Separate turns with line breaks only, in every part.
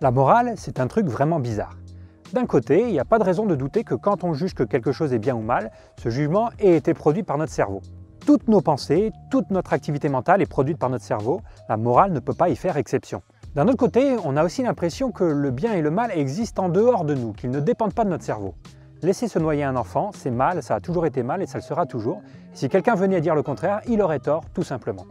La morale, c'est un truc vraiment bizarre. D'un côté, il n'y a pas de raison de douter que quand on juge que quelque chose est bien ou mal, ce jugement ait été produit par notre cerveau. Toutes nos pensées, toute notre activité mentale est produite par notre cerveau, la morale ne peut pas y faire exception. D'un autre côté, on a aussi l'impression que le bien et le mal existent en dehors de nous, qu'ils ne dépendent pas de notre cerveau. Laisser se noyer un enfant, c'est mal, ça a toujours été mal et ça le sera toujours. Si quelqu'un venait à dire le contraire, il aurait tort, tout simplement.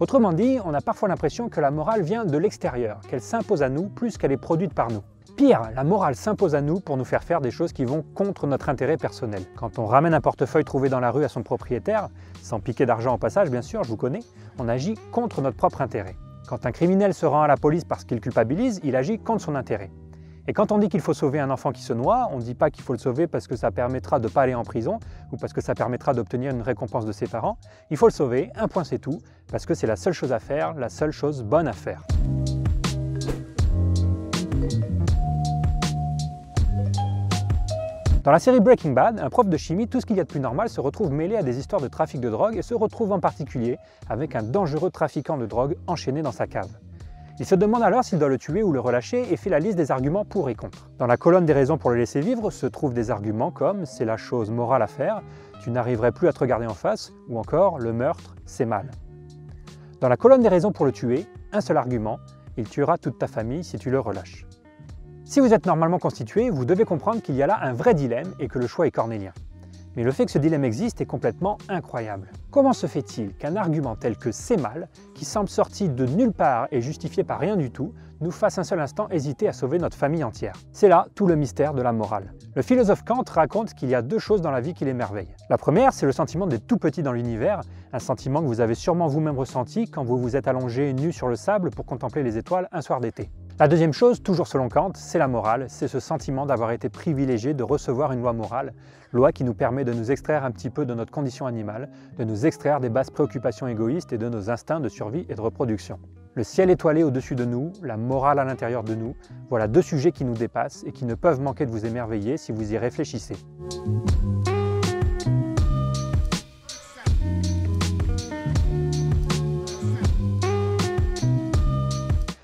Autrement dit, on a parfois l'impression que la morale vient de l'extérieur, qu'elle s'impose à nous plus qu'elle est produite par nous. Pire, la morale s'impose à nous pour nous faire faire des choses qui vont contre notre intérêt personnel. Quand on ramène un portefeuille trouvé dans la rue à son propriétaire, sans piquer d'argent au passage bien sûr, je vous connais, on agit contre notre propre intérêt. Quand un criminel se rend à la police parce qu'il culpabilise, il agit contre son intérêt. Et quand on dit qu'il faut sauver un enfant qui se noie, on ne dit pas qu'il faut le sauver parce que ça permettra de ne pas aller en prison ou parce que ça permettra d'obtenir une récompense de ses parents. Il faut le sauver, un point c'est tout, parce que c'est la seule chose à faire, la seule chose bonne à faire. Dans la série Breaking Bad, un prof de chimie, tout ce qu'il y a de plus normal, se retrouve mêlé à des histoires de trafic de drogue et se retrouve en particulier avec un dangereux trafiquant de drogue enchaîné dans sa cave. Il se demande alors s'il doit le tuer ou le relâcher et fait la liste des arguments pour et contre. Dans la colonne des raisons pour le laisser vivre se trouvent des arguments comme c'est la chose morale à faire, tu n'arriverais plus à te regarder en face, ou encore le meurtre, c'est mal. Dans la colonne des raisons pour le tuer, un seul argument, il tuera toute ta famille si tu le relâches. Si vous êtes normalement constitué, vous devez comprendre qu'il y a là un vrai dilemme et que le choix est cornélien. Mais le fait que ce dilemme existe est complètement incroyable. Comment se fait-il qu'un argument tel que c'est mal, qui semble sorti de nulle part et justifié par rien du tout, nous fasse un seul instant hésiter à sauver notre famille entière C'est là tout le mystère de la morale. Le philosophe Kant raconte qu'il y a deux choses dans la vie qui l'émerveillent. La première, c'est le sentiment d'être tout petit dans l'univers, un sentiment que vous avez sûrement vous-même ressenti quand vous vous êtes allongé nu sur le sable pour contempler les étoiles un soir d'été. La deuxième chose, toujours selon Kant, c'est la morale, c'est ce sentiment d'avoir été privilégié de recevoir une loi morale, loi qui nous permet de nous extraire un petit peu de notre condition animale, de nous extraire des basses préoccupations égoïstes et de nos instincts de survie et de reproduction. Le ciel étoilé au-dessus de nous, la morale à l'intérieur de nous, voilà deux sujets qui nous dépassent et qui ne peuvent manquer de vous émerveiller si vous y réfléchissez.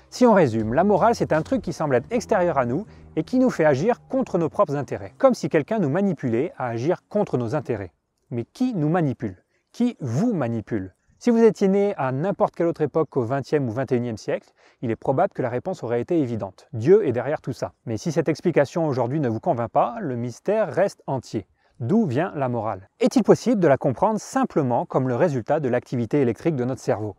Si on résume, la morale c'est un truc qui semble être extérieur à nous et qui nous fait agir contre nos propres intérêts, comme si quelqu'un nous manipulait à agir contre nos intérêts. Mais qui nous manipule? Qui vous manipule? Si vous étiez né à n'importe quelle autre époque qu'au XXe ou XXIe siècle, il est probable que la réponse aurait été évidente. Dieu est derrière tout ça. Mais si cette explication aujourd'hui ne vous convainc pas, le mystère reste entier. D'où vient la morale? Est-il possible de la comprendre simplement comme le résultat de l'activité électrique de notre cerveau?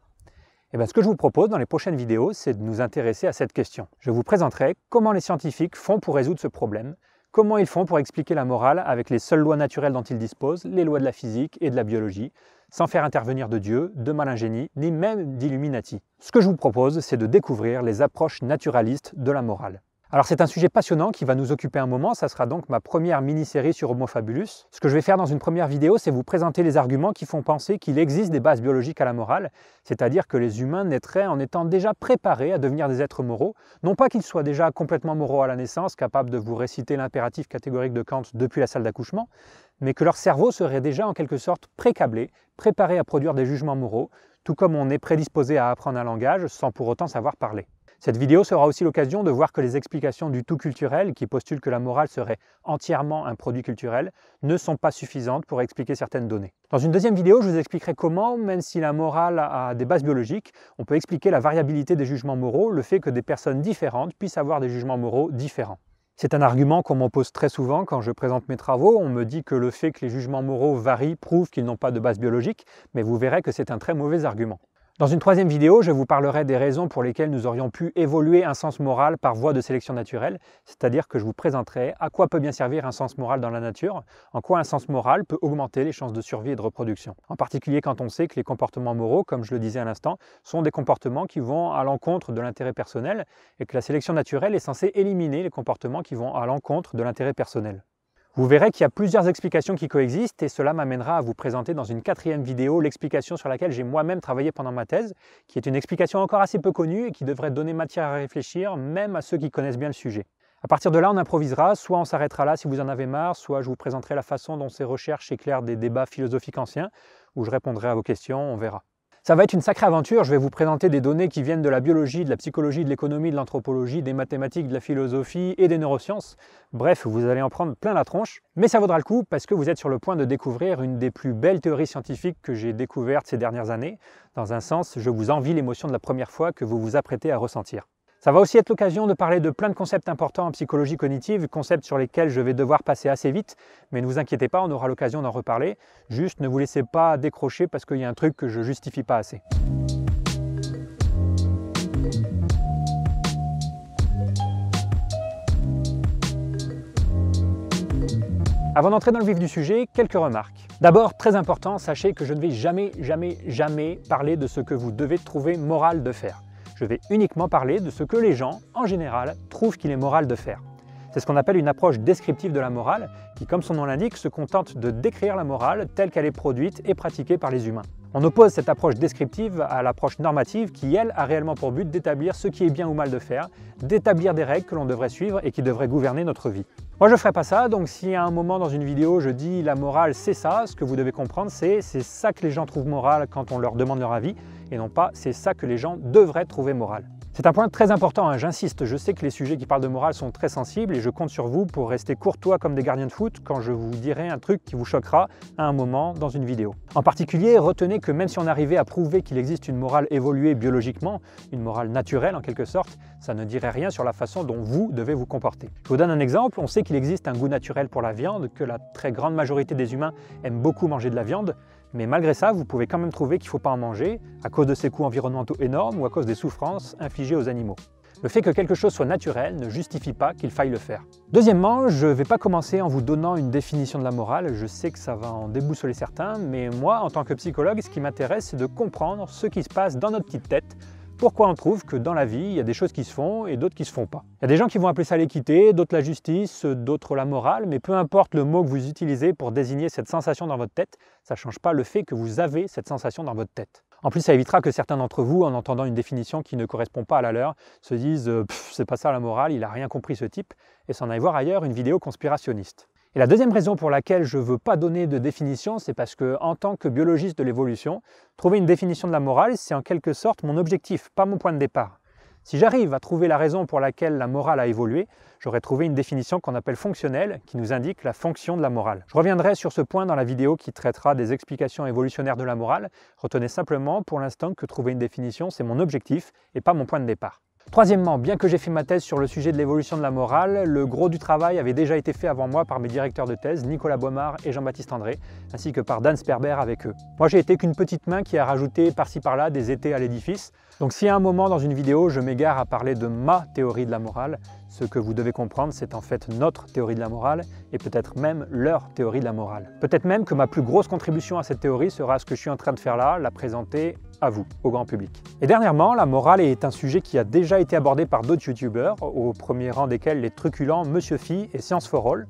Eh bien, ce que je vous propose dans les prochaines vidéos, c'est de nous intéresser à cette question. Je vous présenterai comment les scientifiques font pour résoudre ce problème, comment ils font pour expliquer la morale avec les seules lois naturelles dont ils disposent, les lois de la physique et de la biologie, sans faire intervenir de Dieu, de malingénie, ni même d'Illuminati. Ce que je vous propose, c'est de découvrir les approches naturalistes de la morale. Alors c'est un sujet passionnant qui va nous occuper un moment, ça sera donc ma première mini-série sur Homo fabulus. Ce que je vais faire dans une première vidéo, c'est vous présenter les arguments qui font penser qu'il existe des bases biologiques à la morale, c'est-à-dire que les humains naîtraient en étant déjà préparés à devenir des êtres moraux, non pas qu'ils soient déjà complètement moraux à la naissance, capables de vous réciter l'impératif catégorique de Kant depuis la salle d'accouchement, mais que leur cerveau serait déjà en quelque sorte précablé, préparé à produire des jugements moraux, tout comme on est prédisposé à apprendre un langage sans pour autant savoir parler. Cette vidéo sera aussi l'occasion de voir que les explications du tout culturel, qui postulent que la morale serait entièrement un produit culturel, ne sont pas suffisantes pour expliquer certaines données. Dans une deuxième vidéo, je vous expliquerai comment, même si la morale a des bases biologiques, on peut expliquer la variabilité des jugements moraux, le fait que des personnes différentes puissent avoir des jugements moraux différents. C'est un argument qu'on m'oppose très souvent quand je présente mes travaux. On me dit que le fait que les jugements moraux varient prouve qu'ils n'ont pas de base biologique, mais vous verrez que c'est un très mauvais argument. Dans une troisième vidéo, je vous parlerai des raisons pour lesquelles nous aurions pu évoluer un sens moral par voie de sélection naturelle, c'est-à-dire que je vous présenterai à quoi peut bien servir un sens moral dans la nature, en quoi un sens moral peut augmenter les chances de survie et de reproduction. En particulier quand on sait que les comportements moraux, comme je le disais à l'instant, sont des comportements qui vont à l'encontre de l'intérêt personnel et que la sélection naturelle est censée éliminer les comportements qui vont à l'encontre de l'intérêt personnel. Vous verrez qu'il y a plusieurs explications qui coexistent et cela m'amènera à vous présenter dans une quatrième vidéo l'explication sur laquelle j'ai moi-même travaillé pendant ma thèse, qui est une explication encore assez peu connue et qui devrait donner matière à réfléchir même à ceux qui connaissent bien le sujet. À partir de là, on improvisera, soit on s'arrêtera là si vous en avez marre, soit je vous présenterai la façon dont ces recherches éclairent des débats philosophiques anciens, où je répondrai à vos questions, on verra. Ça va être une sacrée aventure, je vais vous présenter des données qui viennent de la biologie, de la psychologie, de l'économie, de l'anthropologie, des mathématiques, de la philosophie et des neurosciences. Bref, vous allez en prendre plein la tronche, mais ça vaudra le coup parce que vous êtes sur le point de découvrir une des plus belles théories scientifiques que j'ai découvertes ces dernières années. Dans un sens, je vous envie l'émotion de la première fois que vous vous apprêtez à ressentir. Ça va aussi être l'occasion de parler de plein de concepts importants en psychologie cognitive, concepts sur lesquels je vais devoir passer assez vite, mais ne vous inquiétez pas, on aura l'occasion d'en reparler. Juste ne vous laissez pas décrocher parce qu'il y a un truc que je justifie pas assez. Avant d'entrer dans le vif du sujet, quelques remarques. D'abord, très important, sachez que je ne vais jamais, jamais, jamais parler de ce que vous devez trouver moral de faire. Je vais uniquement parler de ce que les gens, en général, trouvent qu'il est moral de faire. C'est ce qu'on appelle une approche descriptive de la morale, qui, comme son nom l'indique, se contente de décrire la morale telle qu'elle est produite et pratiquée par les humains. On oppose cette approche descriptive à l'approche normative qui, elle, a réellement pour but d'établir ce qui est bien ou mal de faire, d'établir des règles que l'on devrait suivre et qui devraient gouverner notre vie. Moi je ne ferai pas ça, donc si à un moment dans une vidéo je dis la morale c'est ça, ce que vous devez comprendre c'est c'est ça que les gens trouvent moral quand on leur demande leur avis, et non pas c'est ça que les gens devraient trouver moral. C'est un point très important, hein, j'insiste, je sais que les sujets qui parlent de morale sont très sensibles et je compte sur vous pour rester courtois comme des gardiens de foot quand je vous dirai un truc qui vous choquera à un moment dans une vidéo. En particulier, retenez que même si on arrivait à prouver qu'il existe une morale évoluée biologiquement, une morale naturelle en quelque sorte, ça ne dirait rien sur la façon dont vous devez vous comporter. Je vous donne un exemple, on sait qu'il existe un goût naturel pour la viande, que la très grande majorité des humains aiment beaucoup manger de la viande, mais malgré ça, vous pouvez quand même trouver qu'il ne faut pas en manger à cause de ses coûts environnementaux énormes ou à cause des souffrances infligées aux animaux. Le fait que quelque chose soit naturel ne justifie pas qu'il faille le faire. Deuxièmement, je ne vais pas commencer en vous donnant une définition de la morale, je sais que ça va en déboussoler certains, mais moi, en tant que psychologue, ce qui m'intéresse, c'est de comprendre ce qui se passe dans notre petite tête pourquoi on trouve que dans la vie, il y a des choses qui se font et d'autres qui se font pas? Il y a des gens qui vont appeler ça l'équité, d'autres la justice, d'autres la morale, mais peu importe le mot que vous utilisez pour désigner cette sensation dans votre tête, ça ne change pas le fait que vous avez cette sensation dans votre tête. En plus, ça évitera que certains d'entre vous, en entendant une définition qui ne correspond pas à la leur, se disent c'est pas ça la morale, il a rien compris ce type, et s'en aille voir ailleurs une vidéo conspirationniste. La deuxième raison pour laquelle je ne veux pas donner de définition, c'est parce que en tant que biologiste de l'évolution, trouver une définition de la morale, c'est en quelque sorte mon objectif, pas mon point de départ. Si j'arrive à trouver la raison pour laquelle la morale a évolué, j'aurais trouvé une définition qu'on appelle fonctionnelle, qui nous indique la fonction de la morale. Je reviendrai sur ce point dans la vidéo qui traitera des explications évolutionnaires de la morale. Retenez simplement pour l'instant que trouver une définition, c'est mon objectif et pas mon point de départ. Troisièmement, bien que j'ai fait ma thèse sur le sujet de l'évolution de la morale, le gros du travail avait déjà été fait avant moi par mes directeurs de thèse, Nicolas Boimard et Jean-Baptiste André, ainsi que par Dan Sperber avec eux. Moi j'ai été qu'une petite main qui a rajouté par-ci par-là des étés à l'édifice, donc si à un moment dans une vidéo je m'égare à parler de ma théorie de la morale, ce que vous devez comprendre c'est en fait notre théorie de la morale et peut-être même leur théorie de la morale. Peut-être même que ma plus grosse contribution à cette théorie sera ce que je suis en train de faire là, la présenter à vous, au grand public. Et dernièrement, la morale est un sujet qui a déjà été abordé par d'autres youtubeurs, au premier rang desquels les truculents Monsieur Phi et Science for All.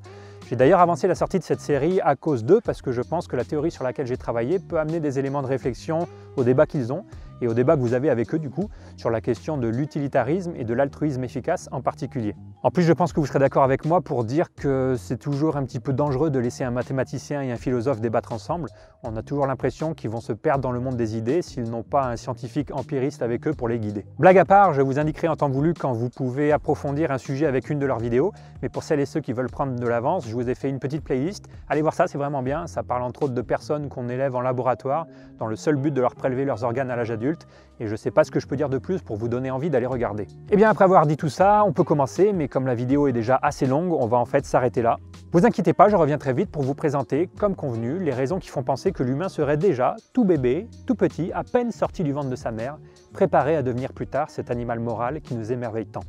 J'ai d'ailleurs avancé la sortie de cette série à cause d'eux parce que je pense que la théorie sur laquelle j'ai travaillé peut amener des éléments de réflexion au débat qu'ils ont et au débat que vous avez avec eux du coup sur la question de l'utilitarisme et de l'altruisme efficace en particulier. En plus, je pense que vous serez d'accord avec moi pour dire que c'est toujours un petit peu dangereux de laisser un mathématicien et un philosophe débattre ensemble. On a toujours l'impression qu'ils vont se perdre dans le monde des idées s'ils n'ont pas un scientifique empiriste avec eux pour les guider. Blague à part, je vous indiquerai en temps voulu quand vous pouvez approfondir un sujet avec une de leurs vidéos, mais pour celles et ceux qui veulent prendre de l'avance, je vous ai fait une petite playlist. Allez voir ça, c'est vraiment bien. Ça parle entre autres de personnes qu'on élève en laboratoire dans le seul but de leur prélever leurs organes à l'âge adulte et je ne sais pas ce que je peux dire de plus pour vous donner envie d'aller regarder. Et eh bien après avoir dit tout ça, on peut commencer, mais comme la vidéo est déjà assez longue, on va en fait s'arrêter là. Vous inquiétez pas, je reviens très vite pour vous présenter, comme convenu, les raisons qui font penser que l'humain serait déjà tout bébé, tout petit, à peine sorti du ventre de sa mère, préparé à devenir plus tard cet animal moral qui nous émerveille tant.